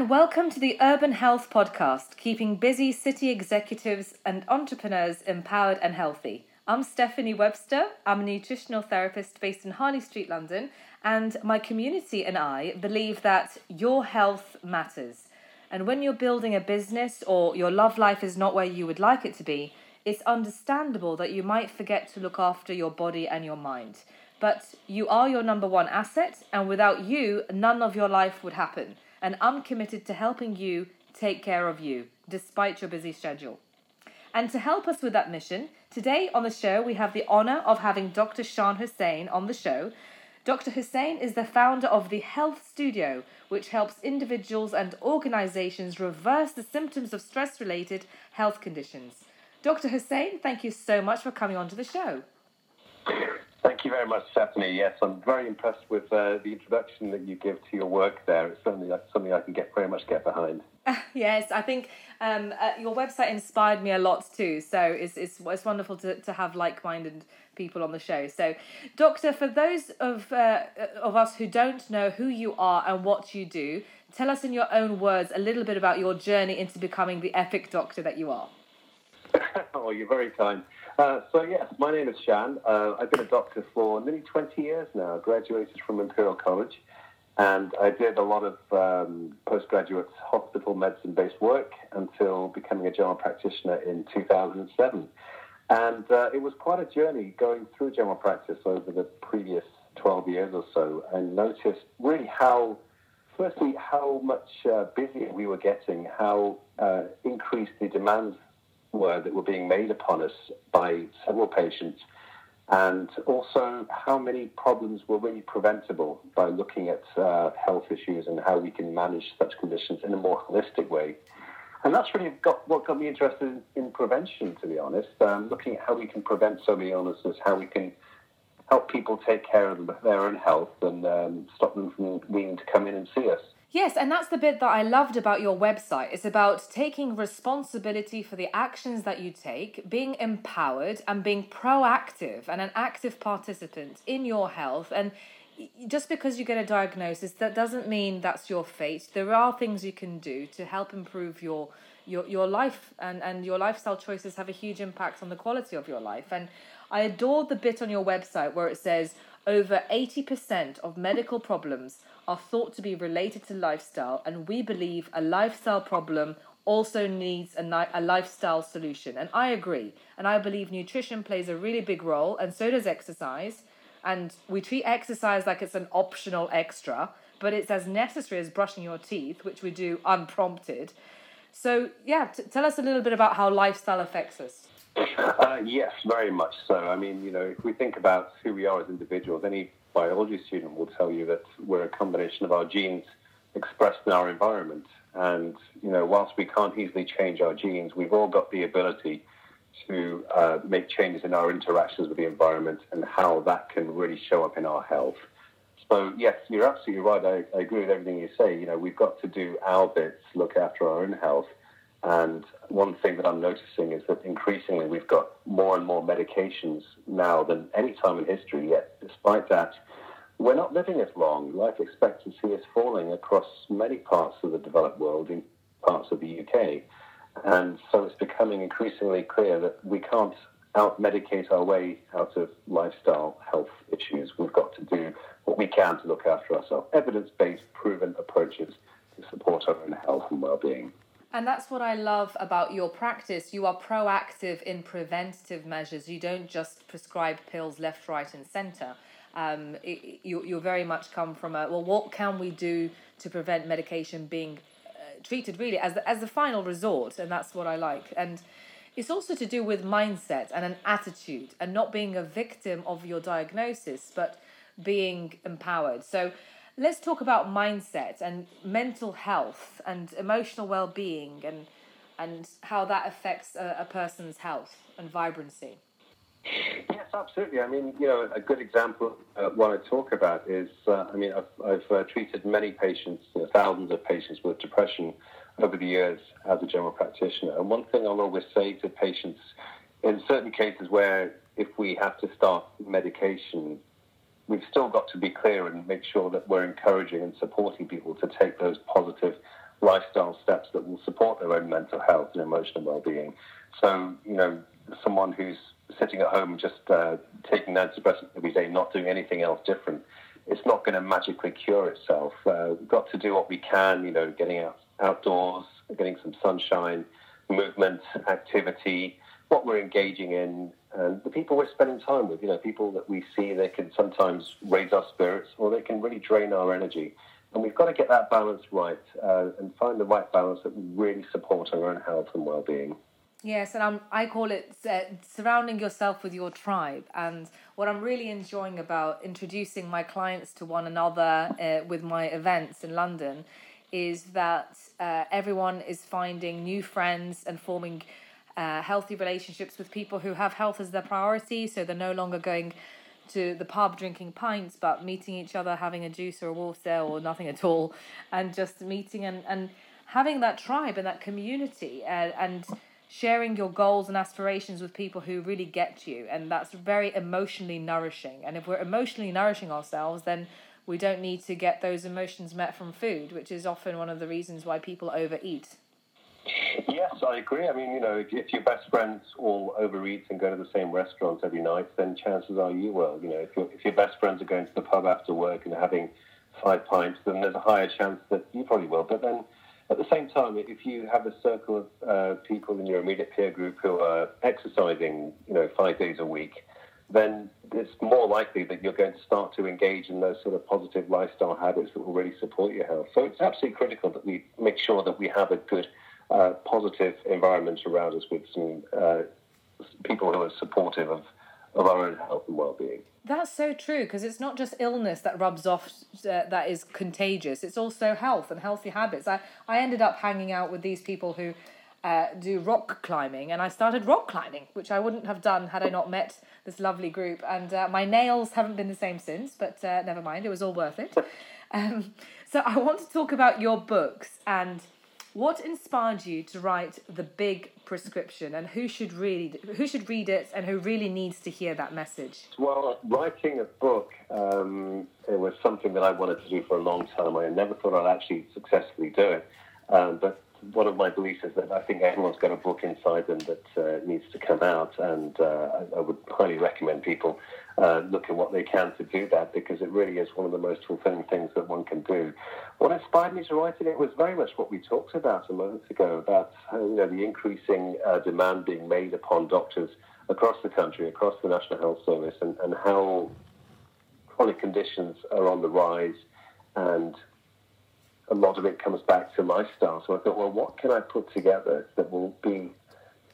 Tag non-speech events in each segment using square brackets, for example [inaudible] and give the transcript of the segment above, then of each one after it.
and welcome to the Urban Health Podcast, keeping busy city executives and entrepreneurs empowered and healthy. I'm Stephanie Webster. I'm a nutritional therapist based in Harley Street, London, and my community and I believe that your health matters. And when you're building a business or your love life is not where you would like it to be, it's understandable that you might forget to look after your body and your mind. But you are your number one asset, and without you, none of your life would happen. And I'm committed to helping you take care of you, despite your busy schedule. And to help us with that mission, today on the show we have the honor of having Dr. Shan Hussain on the show. Dr. Hussain is the founder of the Health Studio, which helps individuals and organizations reverse the symptoms of stress related health conditions. Dr. Hussain, thank you so much for coming on to the show. Thank you very much, Stephanie. Yes, I'm very impressed with uh, the introduction that you give to your work there. It's certainly something I can get very much get behind. [laughs] yes, I think um, uh, your website inspired me a lot too. So it's, it's, it's wonderful to, to have like minded people on the show. So, Doctor, for those of, uh, of us who don't know who you are and what you do, tell us in your own words a little bit about your journey into becoming the epic doctor that you are. [laughs] oh, you're very kind. Uh, so, yes, my name is Shan. Uh, I've been a doctor for nearly 20 years now. I graduated from Imperial College, and I did a lot of um, postgraduate hospital medicine based work until becoming a general practitioner in 2007. And uh, it was quite a journey going through general practice over the previous 12 years or so, and noticed really how, firstly, how much uh, busier we were getting, how uh, increased the demands were that were being made upon us by several patients, and also how many problems were really preventable by looking at uh, health issues and how we can manage such conditions in a more holistic way. And that's really got what got me interested in, prevention, to be honest. Um, looking at how we can prevent so many illnesses, how we can help people take care of their own health and um, stop them from needing to come in and see us. Yes, and that's the bit that I loved about your website. It's about taking responsibility for the actions that you take, being empowered, and being proactive and an active participant in your health. And just because you get a diagnosis, that doesn't mean that's your fate. There are things you can do to help improve your your your life, and and your lifestyle choices have a huge impact on the quality of your life. And I adore the bit on your website where it says over 80% of medical problems are thought to be related to lifestyle, and we believe a lifestyle problem also needs a, ni- a lifestyle solution. And I agree. And I believe nutrition plays a really big role, and so does exercise. And we treat exercise like it's an optional extra, but it's as necessary as brushing your teeth, which we do unprompted. So, yeah, t- tell us a little bit about how lifestyle affects us. Uh, yes, very much so. I mean, you know, if we think about who we are as individuals, any biology student will tell you that we're a combination of our genes expressed in our environment. And, you know, whilst we can't easily change our genes, we've all got the ability to uh, make changes in our interactions with the environment and how that can really show up in our health. So, yes, you're absolutely right. I, I agree with everything you say. You know, we've got to do our bits, look after our own health. And one thing that I'm noticing is that increasingly we've got more and more medications now than any time in history. Yet, despite that, we're not living as long. Life expectancy is falling across many parts of the developed world, in parts of the UK. And so it's becoming increasingly clear that we can't out medicate our way out of lifestyle health issues. We've got to do what we can to look after ourselves. Evidence based, proven approaches to support our own health and well being. And that's what I love about your practice. You are proactive in preventative measures. You don't just prescribe pills left, right, and center. Um, it, you, you very much come from a well, what can we do to prevent medication being uh, treated really as the, as the final resort? And that's what I like. And it's also to do with mindset and an attitude and not being a victim of your diagnosis, but being empowered. So, let's talk about mindset and mental health and emotional well-being and and how that affects a, a person's health and vibrancy. Yes, absolutely. I mean, you know, a good example uh, what I talk about is, uh, I mean, I've, I've uh, treated many patients, you know, thousands of patients with depression over the years as a general practitioner. And one thing I'll always say to patients, in certain cases where if we have to start medication, we've still got to be clear and make sure that we're encouraging and supporting people to take those positive lifestyle steps that will support their own mental health and emotional well-being. So, you know, someone who's sitting at home just uh, taking antidepressants every day, not doing anything else different, it's not going to magically cure itself. Uh, we've got to do what we can, you know, getting out outdoors, getting some sunshine, movement, activity, what we're engaging in, and the people we're spending time with. You know, people that we see, they can sometimes raise our spirits or they can really drain our energy. And we've got to get that balance right uh, and find the right balance that really support our own health and well-being. Yes, and I'm, I call it uh, surrounding yourself with your tribe. And what I'm really enjoying about introducing my clients to one another uh, with my events in London is that uh, everyone is finding new friends and forming uh, healthy relationships with people who have health as their priority. So they're no longer going to the pub drinking pints, but meeting each other, having a juice or a water or nothing at all, and just meeting and, and having that tribe and that community and, and sharing your goals and aspirations with people who really get you. And that's very emotionally nourishing. And if we're emotionally nourishing ourselves, then we don't need to get those emotions met from food, which is often one of the reasons why people overeat. Yes, I agree. I mean, you know, if, your best friends all overeat and go to the same restaurants every night, then chances are you will. You know, if, if your best friends are going to the pub after work and having five pints, then there's a higher chance that you probably will. But then at the same time, if you have a circle of uh, people in your immediate peer group who are exercising, you know, five days a week, then it's more likely that you're going to start to engage in those sort of positive lifestyle habits that will really support your health. So it's absolutely critical that we make sure that we have a good positive environment around us with some uh, people who are supportive of, of our own health and well-being. That's so true because it's not just illness that rubs off uh, that is contagious. It's also health and healthy habits. I, I ended up hanging out with these people who uh, do rock climbing and I started rock climbing, which I wouldn't have done had I not met this lovely group. And uh, my nails haven't been the same since, but uh, never mind, it was all worth it. [laughs] Um, so I want to talk about your books and what inspired you to write the big prescription, and who should read who should read it, and who really needs to hear that message? Well, writing a book um, it was something that I wanted to do for a long time. I never thought I'd actually successfully do it, um, but one of my beliefs is that I think everyone's got a book inside them that uh, needs to come out, and uh, I, I, would highly recommend people uh, look at what they can to do that because it really is one of the most fulfilling things that one can do. What inspired me to write it, was very much what we talked about a moment ago about you know the increasing uh, demand being made upon doctors across the country, across the National Health Service, and, and how chronic conditions are on the rise and a lot of it comes back to lifestyle. So I thought, well, what can I put together that will be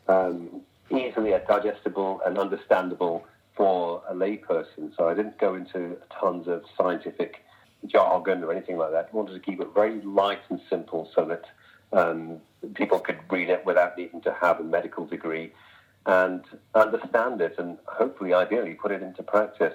um, easily digestible and understandable for a layperson? So I didn't go into tons of scientific jargon or anything like that. I wanted to keep it very light and simple so that um, people could read it without needing to have a medical degree and understand it and hopefully, ideally, put it into practice.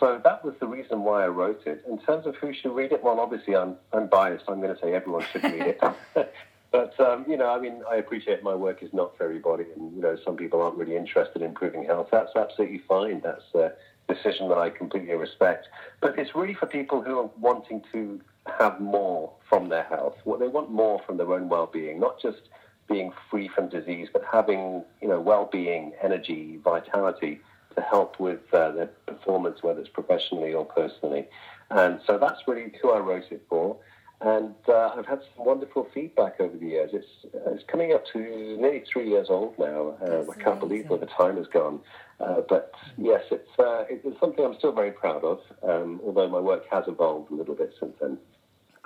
So that was the reason why I wrote it. In terms of who should read it, well, obviously I'm, I'm biased. I'm going to say everyone should read it. [laughs] but, um, you know, I mean, I appreciate my work is not for everybody. And, you know, some people aren't really interested in improving health. That's absolutely fine. That's a decision that I completely respect. But it's really for people who are wanting to have more from their health. What they want more from their own well-being, not just being free from disease, but having, you know, well-being, energy, vitality to help with uh, their performance, whether it's professionally or personally. And so that's really who I wrote it for. And uh, I've had some wonderful feedback over the years. It's, it's coming up to nearly three years old now. Uh, I can't believe where the time has gone. Uh, but yes, it's, uh, it's something I'm still very proud of, um, although my work has evolved a little bit since then.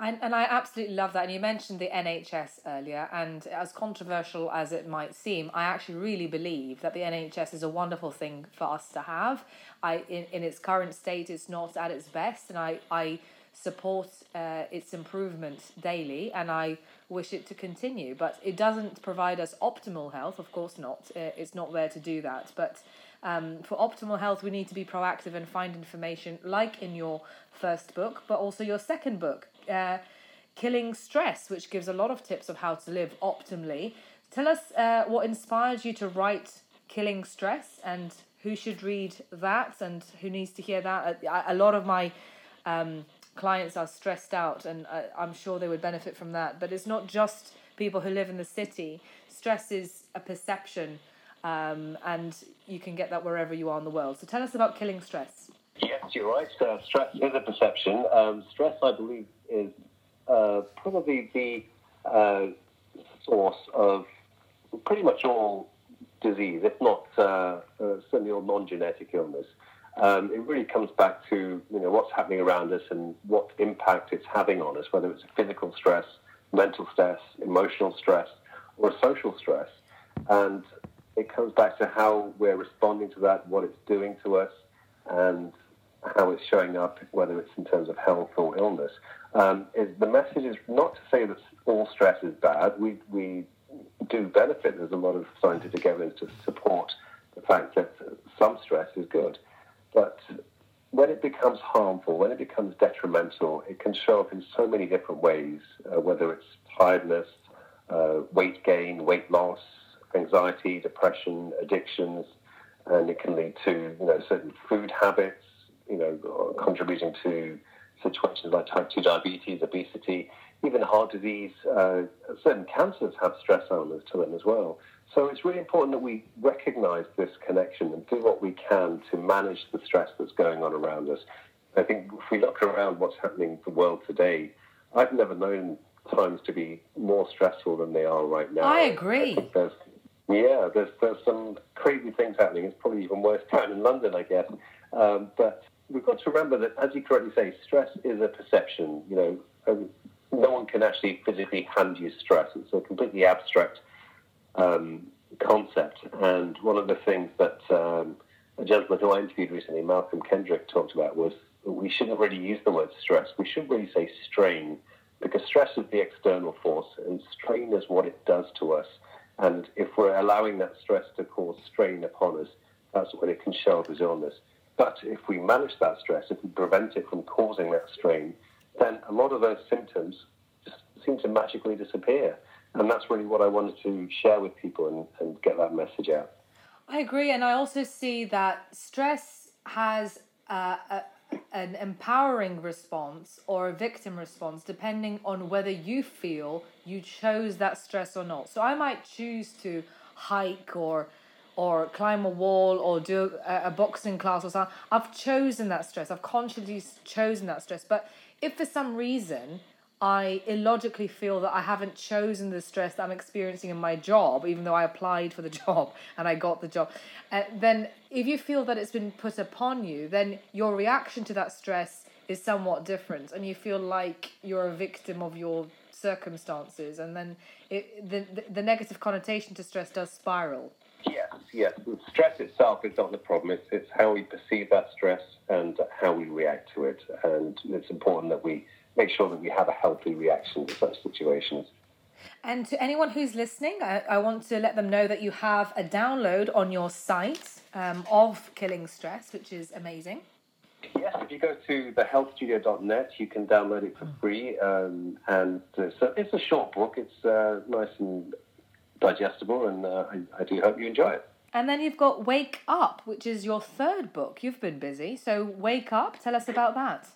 And, and I absolutely love that. And you mentioned the NHS earlier, and as controversial as it might seem, I actually really believe that the NHS is a wonderful thing for us to have. I in, in its current state, it's not at its best, and I, I support uh, its improvement daily, and I wish it to continue. But it doesn't provide us optimal health, of course not. Uh, it's not there to do that. But um, for optimal health, we need to be proactive and find information like in your first book, but also your second book, uh, Killing Stress, which gives a lot of tips of how to live optimally. Tell us uh, what inspired you to write Killing Stress and who should read that and who needs to hear that. A, a lot of my um, clients are stressed out, and I, I'm sure they would benefit from that. But it's not just people who live in the city. Stress is a perception, um, and you can get that wherever you are in the world. So tell us about killing stress. Yes, you're right. Uh, stress is a perception. Um, stress, I believe, is uh, probably the uh, source of pretty much all disease, if not uh, uh, certainly all non-genetic illness. Um, it really comes back to you know what's happening around us and what impact it's having on us, whether it's physical stress, mental stress, emotional stress, or social stress. And it comes back to how we're responding to that, what it's doing to us, and how it's showing up, whether it's in terms of health or illness. Um, is the message is not to say that all stress is bad. We, we do benefit. There's a lot of scientific evidence to support the fact that some stress is good. But when it becomes harmful, when it becomes detrimental, it can show up in so many different ways, uh, whether it's tiredness, uh, weight gain, weight loss, anxiety, depression, addictions, and it can lead to you know certain food habits, you know, contributing to situations like type 2 diabetes, obesity, even heart disease. Uh, certain cancers have stress elements to them as well. So it's really important that we recognize this connection and do what we can to manage the stress that's going on around us. I think if we look around what's happening in the world today, I've never known times to be more stressful than they are right now. I agree. I there's, yeah, there's there's some crazy things happening. It's probably even worse down in London, I guess. Um, but we've got to remember that, as you correctly say, stress is a perception. You know, no one can actually physically hand you stress. It's a completely abstract um, concept. And one of the things that um, a gentleman who I interviewed recently, Malcolm Kendrick, talked about was we shouldn't really use the word stress. We should really say strain because stress is the external force and strain is what it does to us. And if we're allowing that stress to cause strain upon us, that's when it can show up as illness. But if we manage that stress, if we prevent it from causing that strain, then a lot of those symptoms just seem to magically disappear. And that's really what I wanted to share with people and, and get that message out. I agree. And I also see that stress has uh, a, an empowering response or a victim response depending on whether you feel you chose that stress or not. So I might choose to hike or or climb a wall or do a, a, boxing class or something. I've chosen that stress. I've consciously chosen that stress. But if for some reason I illogically feel that I haven't chosen the stress that I'm experiencing in my job, even though I applied for the [laughs] job and I got the job, uh, then if you feel that it's been put upon you, then your reaction to that stress is somewhat different, and you feel like you're a victim of your circumstances, and then it, the, the the negative connotation to stress does spiral. Yes, yes. Stress itself is not the problem. It's, it's how we perceive that stress and how we react to it. And it's important that we make sure that we have a healthy reaction to such situations. And to anyone who's listening, I, I want to let them know that you have a download on your site um, of Killing Stress, which is amazing. Yes, if you go to thehealthstudio.net, you can download it for free. Um, and uh, so it's a short book. It's uh, nice and digestible, and uh, I, I do hope you enjoy it. And then you've got Wake Up, which is your third book. You've been busy. So, Wake Up, tell us about that.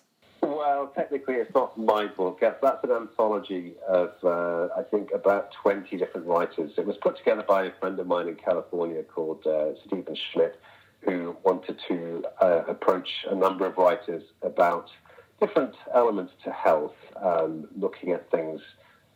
Well, technically, it's not my book. That's an anthology of, uh, I think, about 20 different writers. It was put together by a friend of mine in California called uh, Stephen Schmidt, who wanted to uh, approach a number of writers about different elements to health, um, looking at things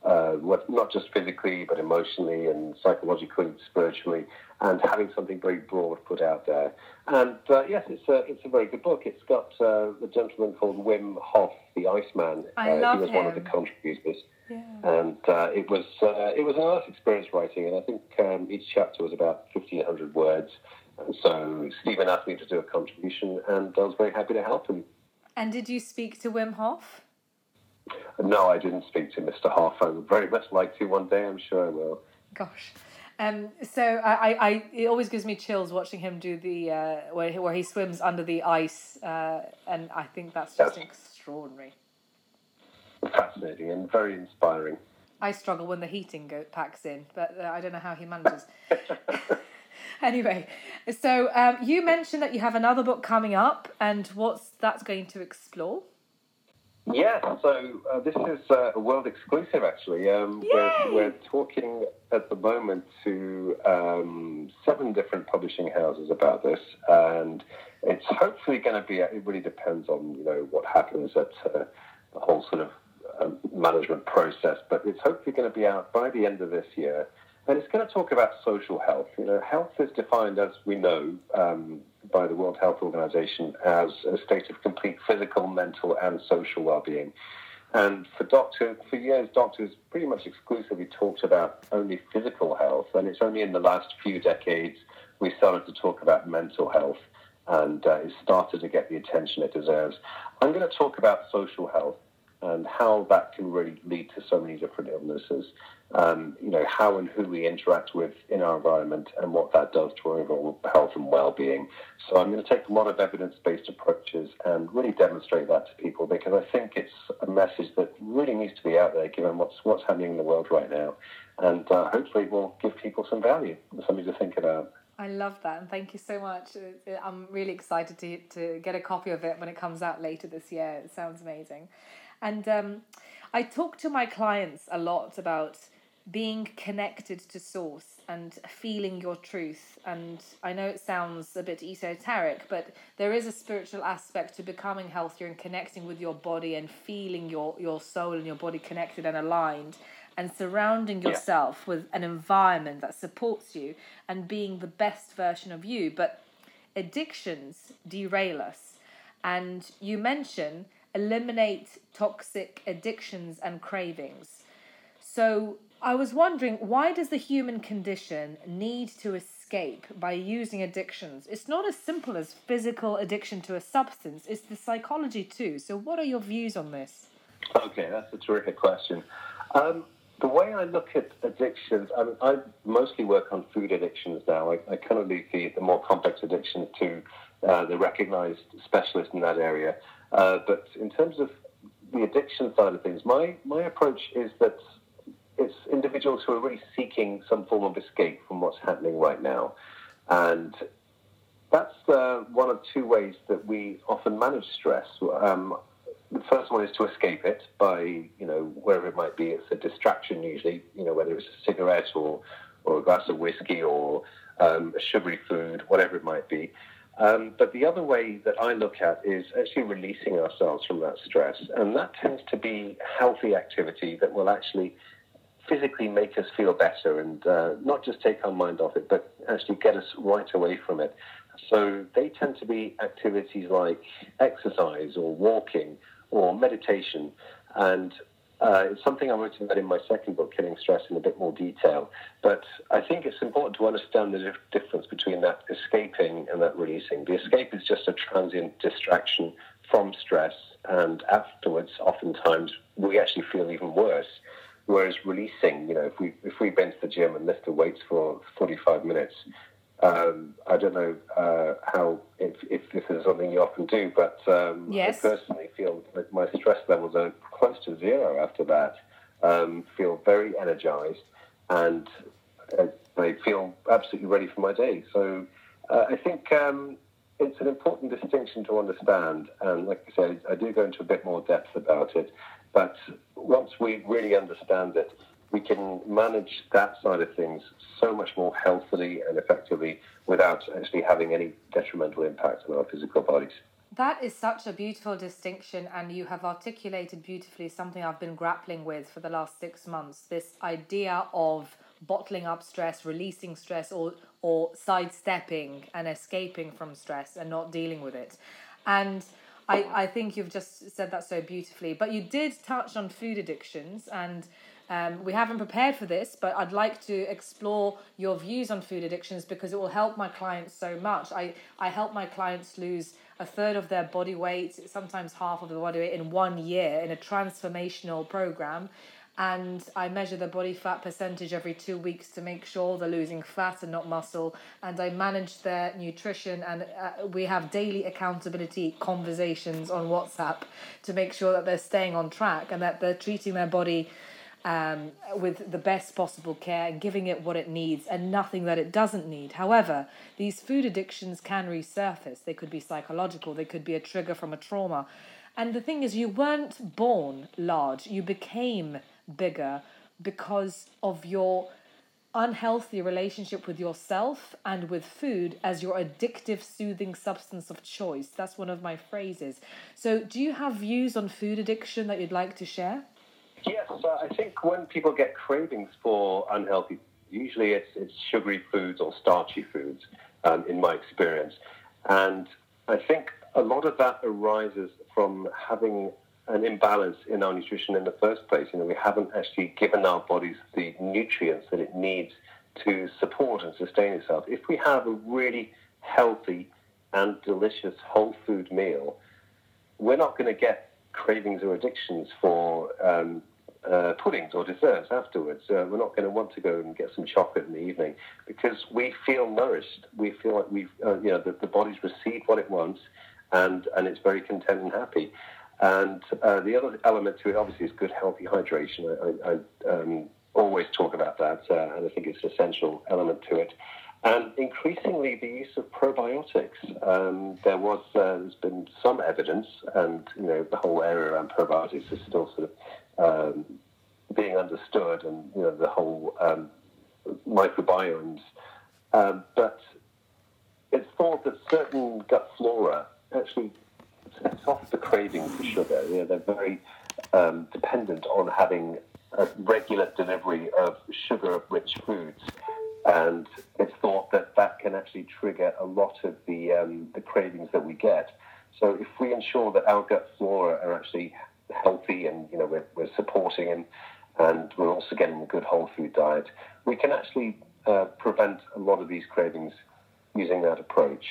uh, not just physically, but emotionally and psychologically, and spiritually, and having something very broad put out there. And uh, yes, it's a it's a very good book. It's got uh, the gentleman called Wim Hof, the Iceman. I love he was him. one of the contributors. Yeah. And uh, it was uh, it was a nice experience writing, and I think um, each chapter was about fifteen hundred words. And so Stephen asked me to do a contribution, and I was very happy to help him. And did you speak to Wim Hof? No, I didn't speak to Mr. Hof. I would very much like to one day. I'm sure I will. Gosh. Um, so I, I, it always gives me chills watching him do the uh, where he, where he swims under the ice, uh, and I think that's just Yes. extraordinary. Fascinating and very inspiring. I struggle when the heating go, packs in, but uh, I don't know how he manages. [laughs] anyway, so um, you mentioned that you have another book coming up, and what's that's going to explore? Yeah, so uh, this is uh, a world exclusive actually. Um, we're, we're talking at the moment to um, seven different publishing houses about this, and it's hopefully going to be, it really depends on, you know, what happens at uh, the whole sort of um, management process, but it's hopefully going to be out by the end of this year. And it's going to talk about social health. You know, health is defined, as we know, um, by the World Health Organization as a state of complete physical, mental, and social well-being. And for doctors, for years, doctors pretty much exclusively talked about only physical health, and it's only in the last few decades we started to talk about mental health, and uh, it started to get the attention it deserves. I'm going to talk about social health and how that can really lead to so many different illnesses. Um, you know, how and who we interact with in our environment and what that does to our overall health and well-being. So I'm going to take a lot of evidence-based approaches and really demonstrate that to people because I think it's a message that really needs to be out there given what's what's happening in the world right now. And uh, hopefully will give people some value, something to think about. I love that, and thank you so much. I'm really excited to, to get a copy of it when it comes out later this year. It sounds amazing. And um, I talk to my clients a lot about being connected to source and feeling your truth. And I know it sounds a bit esoteric, but there is a spiritual aspect to becoming healthier and connecting with your body and feeling your, your soul and your body connected and aligned and surrounding yourself yeah. with an environment that supports you and being the best version of you. But addictions derail us. And you mention eliminate toxic addictions and cravings. So I was wondering why does the human condition need to escape by using addictions? It's not as simple as physical addiction to a substance, it's the psychology too. So what are your views on this? Okay, that's a terrific question. Um, the way I look at addictions, I, I mostly work on food addictions now. I, I kind of leave the, the more complex addictions to uh, the recognized specialist in that area. Uh, but in terms of the addiction side of things, my, my approach is that it's individuals who are really seeking some form of escape from what's happening right now. And that's uh, one of two ways that we often manage stress. Um, the first one is to escape it by, you know, wherever it might be. It's a distraction usually, you know, whether it's a cigarette or, or a glass of whiskey or um, a sugary food, whatever it might be. Um, but the other way that I look at is actually releasing ourselves from that stress. And that tends to be healthy activity that will actually physically make us feel better and uh, not just take our mind off it, but actually get us right away from it. So they tend to be activities like exercise or walking or meditation. And uh, it's something I wrote about in my second book, Killing Stress, in a bit more detail. But I think it's important to understand the difference between that escaping and that releasing. The escape is just a transient distraction from stress, and afterwards, oftentimes, we actually feel even worse. Whereas releasing, you know, if we if we've been to the gym and lifted weights for 45 minutes, um, I don't know uh, how if, if this is something you often do, but um, yes. I personally feel that my stress levels are close to zero after that. Um, feel very energized, and uh, I feel absolutely ready for my day. So uh, I think um, it's an important distinction to understand, and like I said, I do go into a bit more depth about it. But once we really understand it, we can manage that side of things so much more healthily and effectively without actually having any detrimental impact on our physical bodies. That is such a beautiful distinction, and you have articulated beautifully something I've been grappling with for the last six months this idea of bottling up stress, releasing stress, or, or sidestepping and escaping from stress and not dealing with it. And I, I think you've just said that so beautifully. But you did touch on food addictions, and um, we haven't prepared for this, but I'd like to explore your views on food addictions because it will help my clients so much. I, I help my clients lose a third of their body weight, sometimes half of the body weight in one year in a transformational program. And I measure the body fat percentage every two weeks to make sure they're losing fat and not muscle. And I manage their nutrition, and uh, we have daily accountability conversations on WhatsApp to make sure that they're staying on track and that they're treating their body um, with the best possible care and giving it what it needs and nothing that it doesn't need. However, these food addictions can resurface. They could be psychological, they could be a trigger from a trauma. And the thing is, you weren't born large, you became bigger because of your unhealthy relationship with yourself and with food as your addictive, soothing substance of choice. That's one of my phrases. So, do you have views on food addiction that you'd like to share? Yes, uh, I think when people get cravings for unhealthy, usually it's, it's sugary foods or starchy foods, um, in my experience. And I think a lot of that arises from having an imbalance in our nutrition in the first place. You know, we haven't actually given our bodies the nutrients that it needs to support and sustain itself. If we have a really healthy and delicious whole food meal, we're not going to get cravings or addictions for um, uh, puddings or desserts afterwards. Uh, we're not going to want to go and get some chocolate in the evening because we feel nourished. We feel like we've, uh, you know, the, the body's received what it wants and, and it's very content and happy. And uh, the other element to it, obviously, is good, healthy hydration. I, I um, always talk about that, uh, and I think it's an essential element to it. And increasingly, the use of probiotics. Um, there was, uh, there's been some evidence, and you know, the whole area around probiotics is still sort of um, being understood, and you know, the whole um, microbiomes. Um, but it's thought that certain gut flora actually the craving for sugar. You know, they're very um, dependent on having a regular delivery of sugar-rich foods, and it's thought that that can actually trigger a lot of the um, the cravings that we get. So if we ensure that our gut flora are actually healthy and you know we're, we're supporting and and we're also getting a good whole food diet, we can actually uh, prevent a lot of these cravings using that approach.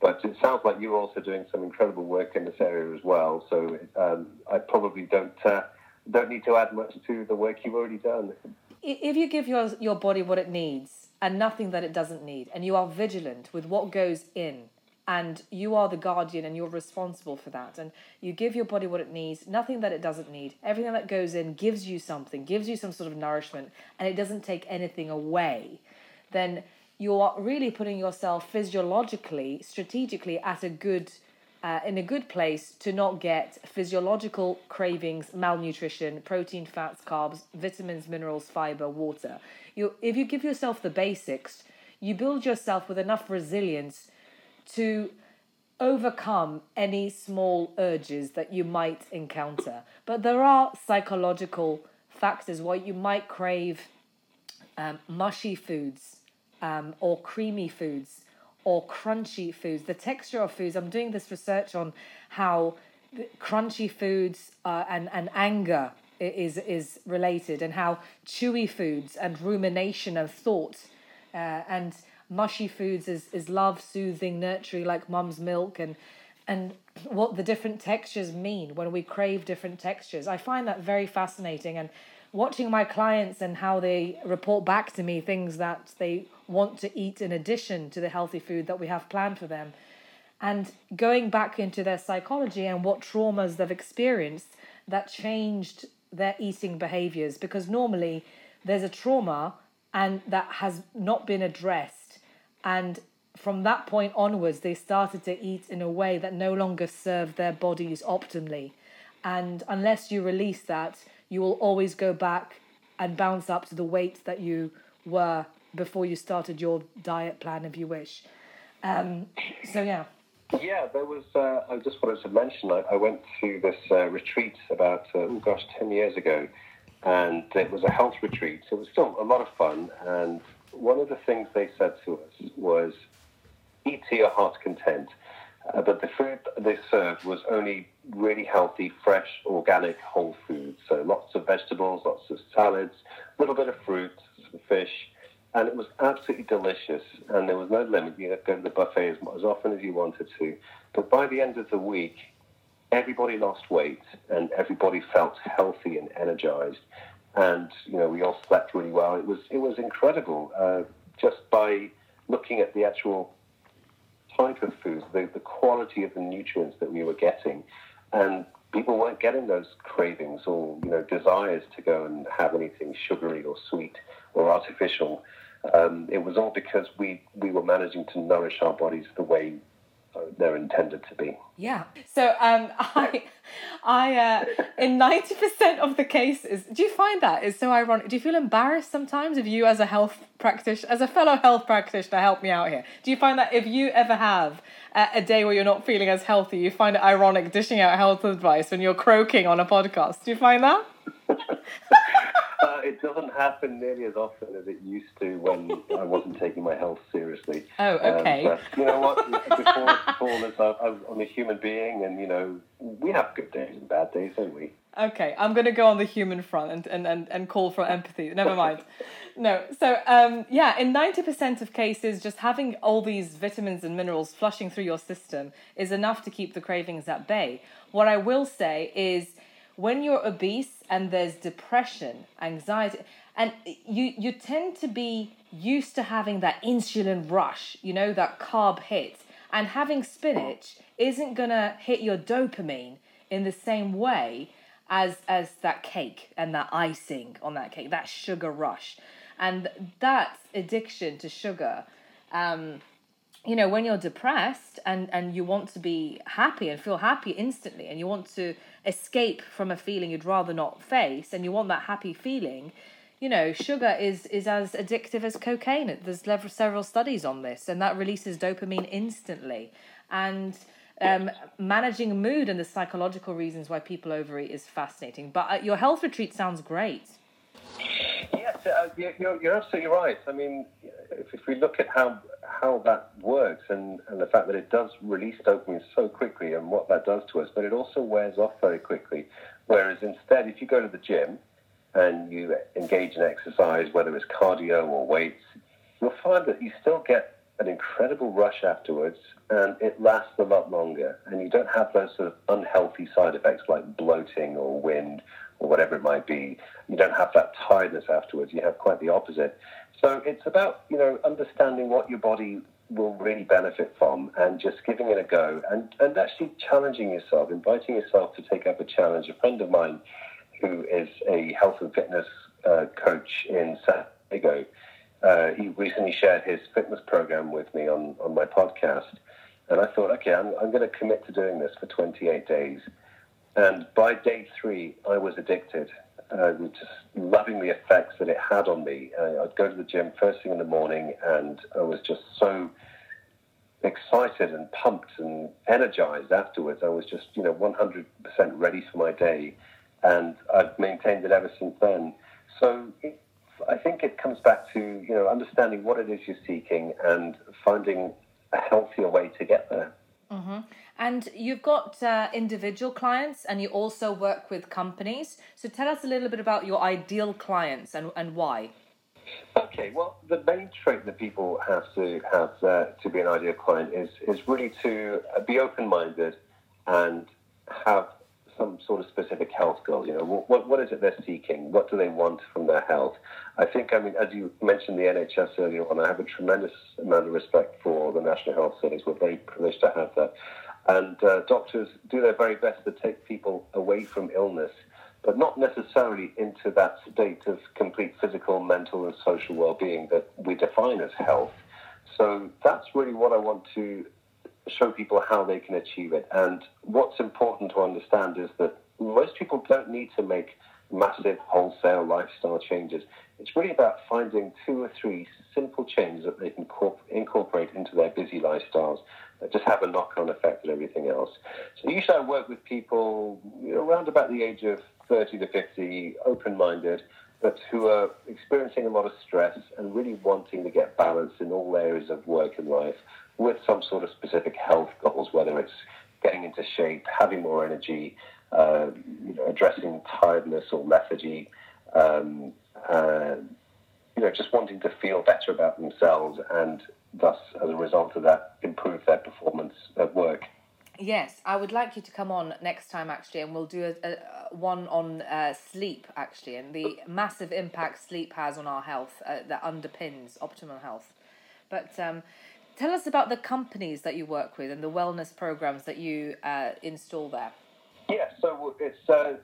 But it sounds like you're also doing some incredible work in this area as well. So um, I probably don't uh, don't need to add much to the work you've already done. If you give your your body what it needs and nothing that it doesn't need, and you are vigilant with what goes in, and you are the guardian and you're responsible for that, and you give your body what it needs, nothing that it doesn't need, everything that goes in gives you something, gives you some sort of nourishment, and it doesn't take anything away, then you're really putting yourself physiologically, strategically at a good, uh, in a good place to not get physiological cravings, malnutrition, protein, fats, carbs, vitamins, minerals, fiber, water. You, if you give yourself the basics, you build yourself with enough resilience to overcome any small urges that you might encounter. But there are psychological factors why you might crave um, mushy foods um, or creamy foods or crunchy foods. The texture of foods. I'm doing this research on how crunchy foods uh, and and anger is is related, and how chewy foods and rumination and thought uh, and mushy foods is is love, soothing, nurturing, like mum's milk and and what the different textures mean when we crave different textures. I find that very fascinating and watching my clients and how they report back to me things that they want to eat in addition to the healthy food that we have planned for them. And going back into their psychology and what traumas they've experienced that changed their eating behaviors. Because normally there's a trauma and that has not been addressed. And from that point onwards, they started to eat in a way that no longer served their bodies optimally. And unless you release that, you will always go back and bounce up to the weight that you were before you started your diet plan, if you wish. Um, so yeah. Yeah, there was. Uh, I just wanted to mention. I, I went to this uh, retreat about uh, oh gosh, ten years ago, and it was a health retreat. It was still a lot of fun, and one of the things they said to us was, "Eat to your heart's content." Uh, but the food they served was only really healthy, fresh, organic, whole food. So lots of vegetables, lots of salads, a little bit of fruit, some fish, and it was absolutely delicious. And there was no limit; you could go to the buffet as, as often as you wanted to. But by the end of the week, everybody lost weight and everybody felt healthy and energized. And you know, we all slept really well. It was it was incredible uh, just by looking at the actual type of foods, the, the quality of the nutrients that we were getting, and people weren't getting those cravings or you know desires to go and have anything sugary or sweet or artificial. Um, it was all because we, we were managing to nourish our bodies the way they're intended to be. Yeah. So um, [laughs] I, I, uh, in ninety percent of the cases, do you find that is so ironic? Do you feel embarrassed sometimes if you, as a health practitioner, as a fellow health practitioner, help me out here? Do you find that if you ever have a, a day where you're not feeling as healthy, you find it ironic dishing out health advice when you're croaking on a podcast? Do you find that? [laughs] It doesn't happen nearly as often as it used to when I wasn't taking my health seriously. Oh, okay. Um, you know what? Before, before this, I, I'm a human being, and you know, we have good days and bad days, don't we? Okay, I'm going to go on the human front and, and, and, and call for empathy. Never mind. No, so um, yeah, in 90% of cases, just having all these vitamins and minerals flushing through your system is enough to keep the cravings at bay. What I will say is when you're obese and there's depression, anxiety, and you you tend to be used to having that insulin rush, you know, that carb hit, and having spinach isn't gonna hit your dopamine in the same way as as that cake and that icing on that cake, that sugar rush, and that addiction to sugar. Um, you know when you're depressed and and you want to be happy and feel happy instantly and you want to escape from a feeling you'd rather not face and you want that happy feeling you know sugar is is as addictive as cocaine. There's several studies on this and that releases dopamine instantly. And um, managing mood and the psychological reasons why people overeat is fascinating. But uh, your health retreat sounds great uh, you're, you're absolutely right i mean if, if we look at how how that works and, and the fact that it does release dopamine so quickly and what that does to us, but it also wears off very quickly. Whereas instead, if you go to the gym and you engage in exercise, whether it's cardio or weights, you'll find that you still get an incredible rush afterwards and it lasts a lot longer. And you don't have those sort of unhealthy side effects like bloating or wind or whatever it might be. You don't have that tiredness afterwards. You have quite the opposite. So it's about you know understanding what your body will really benefit from and just giving it a go and, and actually challenging yourself, inviting yourself to take up a challenge. A friend of mine who is a health and fitness uh, coach in San Diego, uh, he recently shared his fitness program with me on, on my podcast. And I thought, okay, I'm, I'm going to commit to doing this for 28 days. And by day three, I was addicted uh, just loving the effects that it had on me. Uh, I'd go to the gym first thing in the morning, and I was just so excited and pumped and energized afterwards. I was just, you know, 100% ready for my day, and I've maintained it ever since then. So it, I think it comes back to, you know, understanding what it is you're seeking and finding a healthier way to get there. Mm-hmm. And you've got uh, individual clients and you also work with companies. So tell us a little bit about your ideal clients and, and why. Okay, well, the main trait that people have to have uh, to be an ideal client is, is really to uh, be open minded and have some sort of specific health goal. You know, what, what is it they're seeking? What do they want from their health? I think, I mean, as you mentioned the NHS earlier on, I have a tremendous amount of respect for the National Health Service. We're very privileged to have that. And uh, doctors do their very best to take people away from illness, but not necessarily into that state of complete physical, mental, and social well being that we define as health. So that's really what I want to show people how they can achieve it. And what's important to understand is that most people don't need to make massive wholesale lifestyle changes. It's really about finding two or three simple changes that they can incorporate into their busy lifestyles that just have a knock-on effect on everything else. So usually I work with people you know, around about the age of 30 to 50, open-minded, but who are experiencing a lot of stress and really wanting to get balance in all areas of work and life with some sort of specific health goals, whether it's getting into shape, having more energy, uh, you know, addressing tiredness or lethargy, um, uh, you know, just wanting to feel better about themselves and thus, as a result of that, improve their performance at work. Yes, I would like you to come on next time actually, and we'll do a, a one on uh, sleep actually, and the massive impact sleep has on our health uh, that underpins optimal health. But um, tell us about the companies that you work with and the wellness programs that you uh, install there. It's uh,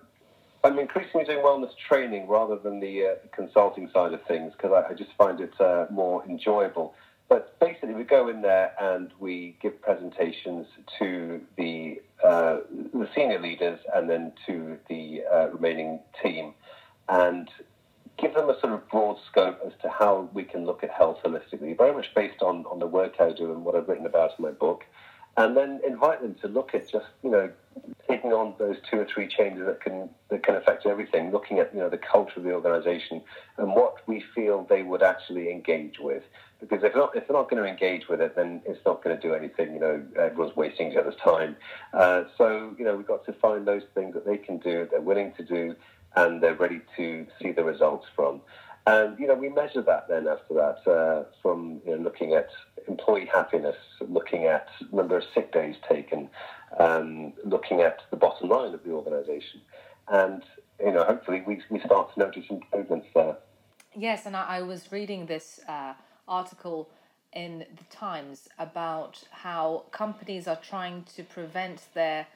I'm increasingly doing wellness training rather than the uh, consulting side of things because I, I, just find it uh, more enjoyable. but basically, we go in there and we give presentations to the uh, the senior leaders and then to the uh, remaining team, and give them a sort of broad scope as to how we can look at health holistically, very much based on, on the work I do and what I've written about in my book, and then invite them to look at just you know taking on those two or three changes that can that can affect everything, looking at you know the culture of the organisation and what we feel they would actually engage with. Because if not, if they're not going to engage with it, then it's not going to do anything. You know, everyone's wasting each other's time. Uh, so you know, we've got to find those things that they can do, they're willing to do, and they're ready to see the results from. And you know, we measure that then after that uh, from you know, looking at employee happiness, looking at number of sick days taken, um, looking at the bottom line of the organisation, and you know, hopefully we, we start to notice improvements there. Yes, and I, I was reading this uh, article in the Times about how companies are trying to prevent their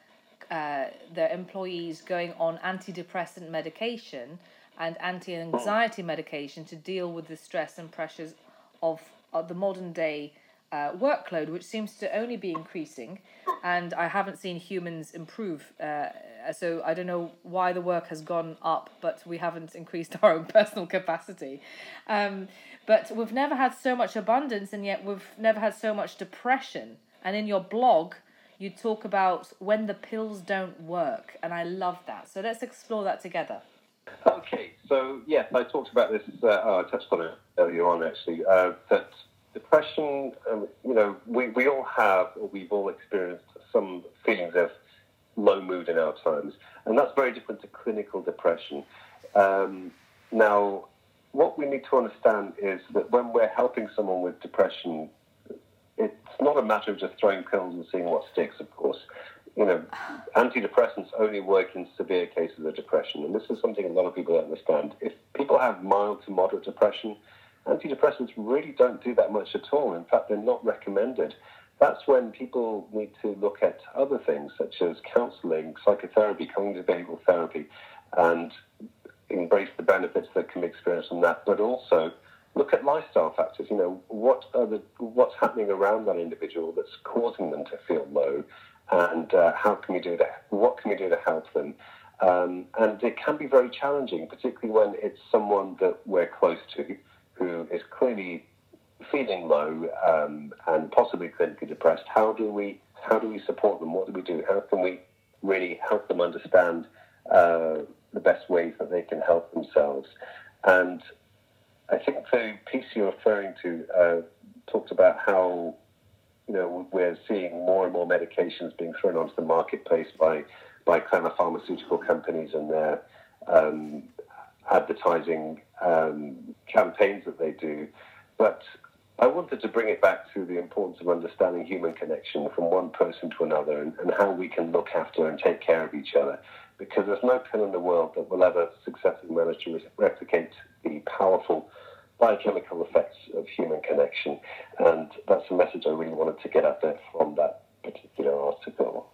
uh, their employees going on antidepressant medication and anti anxiety medication to deal with the stress and pressures of, of the modern day uh, workload, which seems to only be increasing. And I haven't seen humans improve. Uh, so I don't know why the work has gone up, but we haven't increased [laughs] our own personal capacity. Um, but we've never had so much abundance, and yet we've never had so much depression. And in your blog, you talk about when the pills don't work, and I love that. So let's explore that together. Okay, so yes, I talked about this. Uh, oh, I touched on it earlier on, actually. Uh, that depression, um, you know, we, we all have, or we've all experienced some feelings of low mood in our times, and that's very different to clinical depression. Um, now, what we need to understand is that when we're helping someone with depression, it's not a matter of just throwing pills and seeing what sticks, of course you know, antidepressants only work in severe cases of depression, and this is something a lot of people don't understand. If people have mild to moderate depression, antidepressants really don't do that much at all. In fact, they're not recommended. That's when people need to look at other things such as counseling, psychotherapy, cognitive behavioral therapy, and embrace the benefits that can be experienced from that, but also look at lifestyle factors. You know, what are the, what's happening around that individual that's causing them to feel low, and uh, how can we do that? What can we do to help them? Um, and it can be very challenging, particularly when it's someone that we're close to who is clearly feeling low um, and possibly clinically depressed. How do we how do we support them? What do we do? How can we really help them understand uh, the best ways that they can help themselves? And I think the piece you're referring to uh, talked about how you know, we're seeing more and more medications being thrown onto the marketplace by by clever pharmaceutical companies and their um, advertising um, campaigns that they do. But I wanted to bring it back to the importance of understanding human connection from one person to another and, and how we can look after and take care of each other. Because there's no pill in the world that will ever successfully manage to replicate the powerful biochemical effects of human connection. And that's a message I really wanted to get out there from that particular article.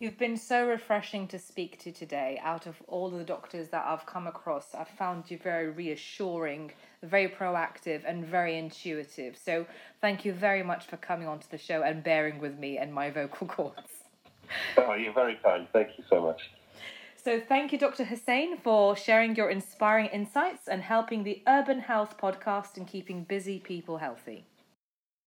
You've been so refreshing to speak to today. Out of all of the doctors that I've come across, I've found you very reassuring, very proactive, and very intuitive. So, thank you very much for coming onto the show and bearing with me and my vocal [laughs] cords. Oh, you're very kind. Thank you so much. So, thank you, Dr. Hussain, for sharing your inspiring insights and helping the Urban Health podcast in keeping busy people healthy.